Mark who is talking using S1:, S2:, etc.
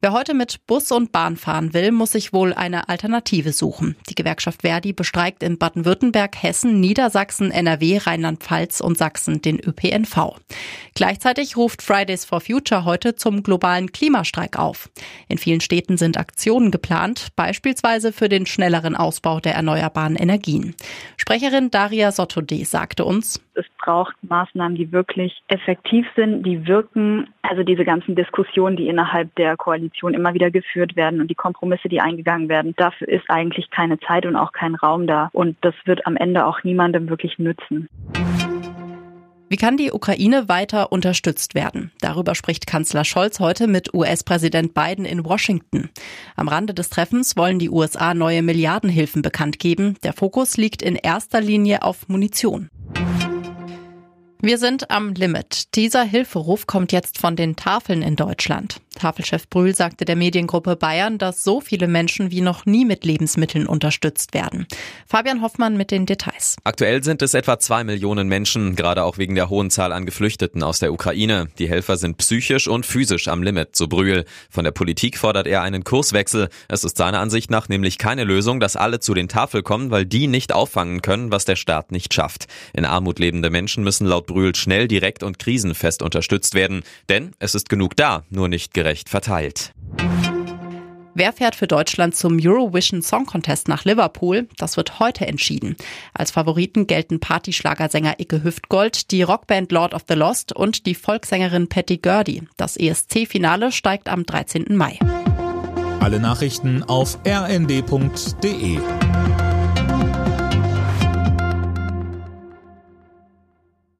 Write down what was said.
S1: Wer heute mit Bus und Bahn fahren will, muss sich wohl eine Alternative suchen. Die Gewerkschaft Verdi bestreikt in Baden-Württemberg, Hessen, Niedersachsen, NRW, Rheinland-Pfalz und Sachsen den ÖPNV. Gleichzeitig ruft Fridays for Future heute zum globalen Klimastreik auf. In vielen Städten sind Aktionen geplant, beispielsweise für den schnelleren Ausbau der erneuerbaren Energien. Sprecherin Daria Sottode sagte uns,
S2: es braucht Maßnahmen, die wirklich effektiv sind, die wirken. Also diese ganzen Diskussionen, die innerhalb der Koalition immer wieder geführt werden und die Kompromisse, die eingegangen werden, dafür ist eigentlich keine Zeit und auch kein Raum da. Und das wird am Ende auch niemandem wirklich nützen.
S1: Wie kann die Ukraine weiter unterstützt werden? Darüber spricht Kanzler Scholz heute mit US-Präsident Biden in Washington. Am Rande des Treffens wollen die USA neue Milliardenhilfen bekannt geben. Der Fokus liegt in erster Linie auf Munition. Wir sind am Limit. Dieser Hilferuf kommt jetzt von den Tafeln in Deutschland. Tafelchef Brühl sagte der Mediengruppe Bayern, dass so viele Menschen wie noch nie mit Lebensmitteln unterstützt werden. Fabian Hoffmann mit den Details.
S3: Aktuell sind es etwa zwei Millionen Menschen, gerade auch wegen der hohen Zahl an Geflüchteten aus der Ukraine. Die Helfer sind psychisch und physisch am Limit, so Brühl. Von der Politik fordert er einen Kurswechsel. Es ist seiner Ansicht nach nämlich keine Lösung, dass alle zu den Tafeln kommen, weil die nicht auffangen können, was der Staat nicht schafft. In Armut lebende Menschen müssen laut Brühl schnell, direkt und krisenfest unterstützt werden. Denn es ist genug da, nur nicht gerecht verteilt.
S1: Wer fährt für Deutschland zum Eurovision Song Contest nach Liverpool? Das wird heute entschieden. Als Favoriten gelten Partyschlagersänger Icke Hüftgold, die Rockband Lord of the Lost und die Volkssängerin Patty Gurdy. Das ESC-Finale steigt am 13. Mai.
S4: Alle Nachrichten auf rnd.de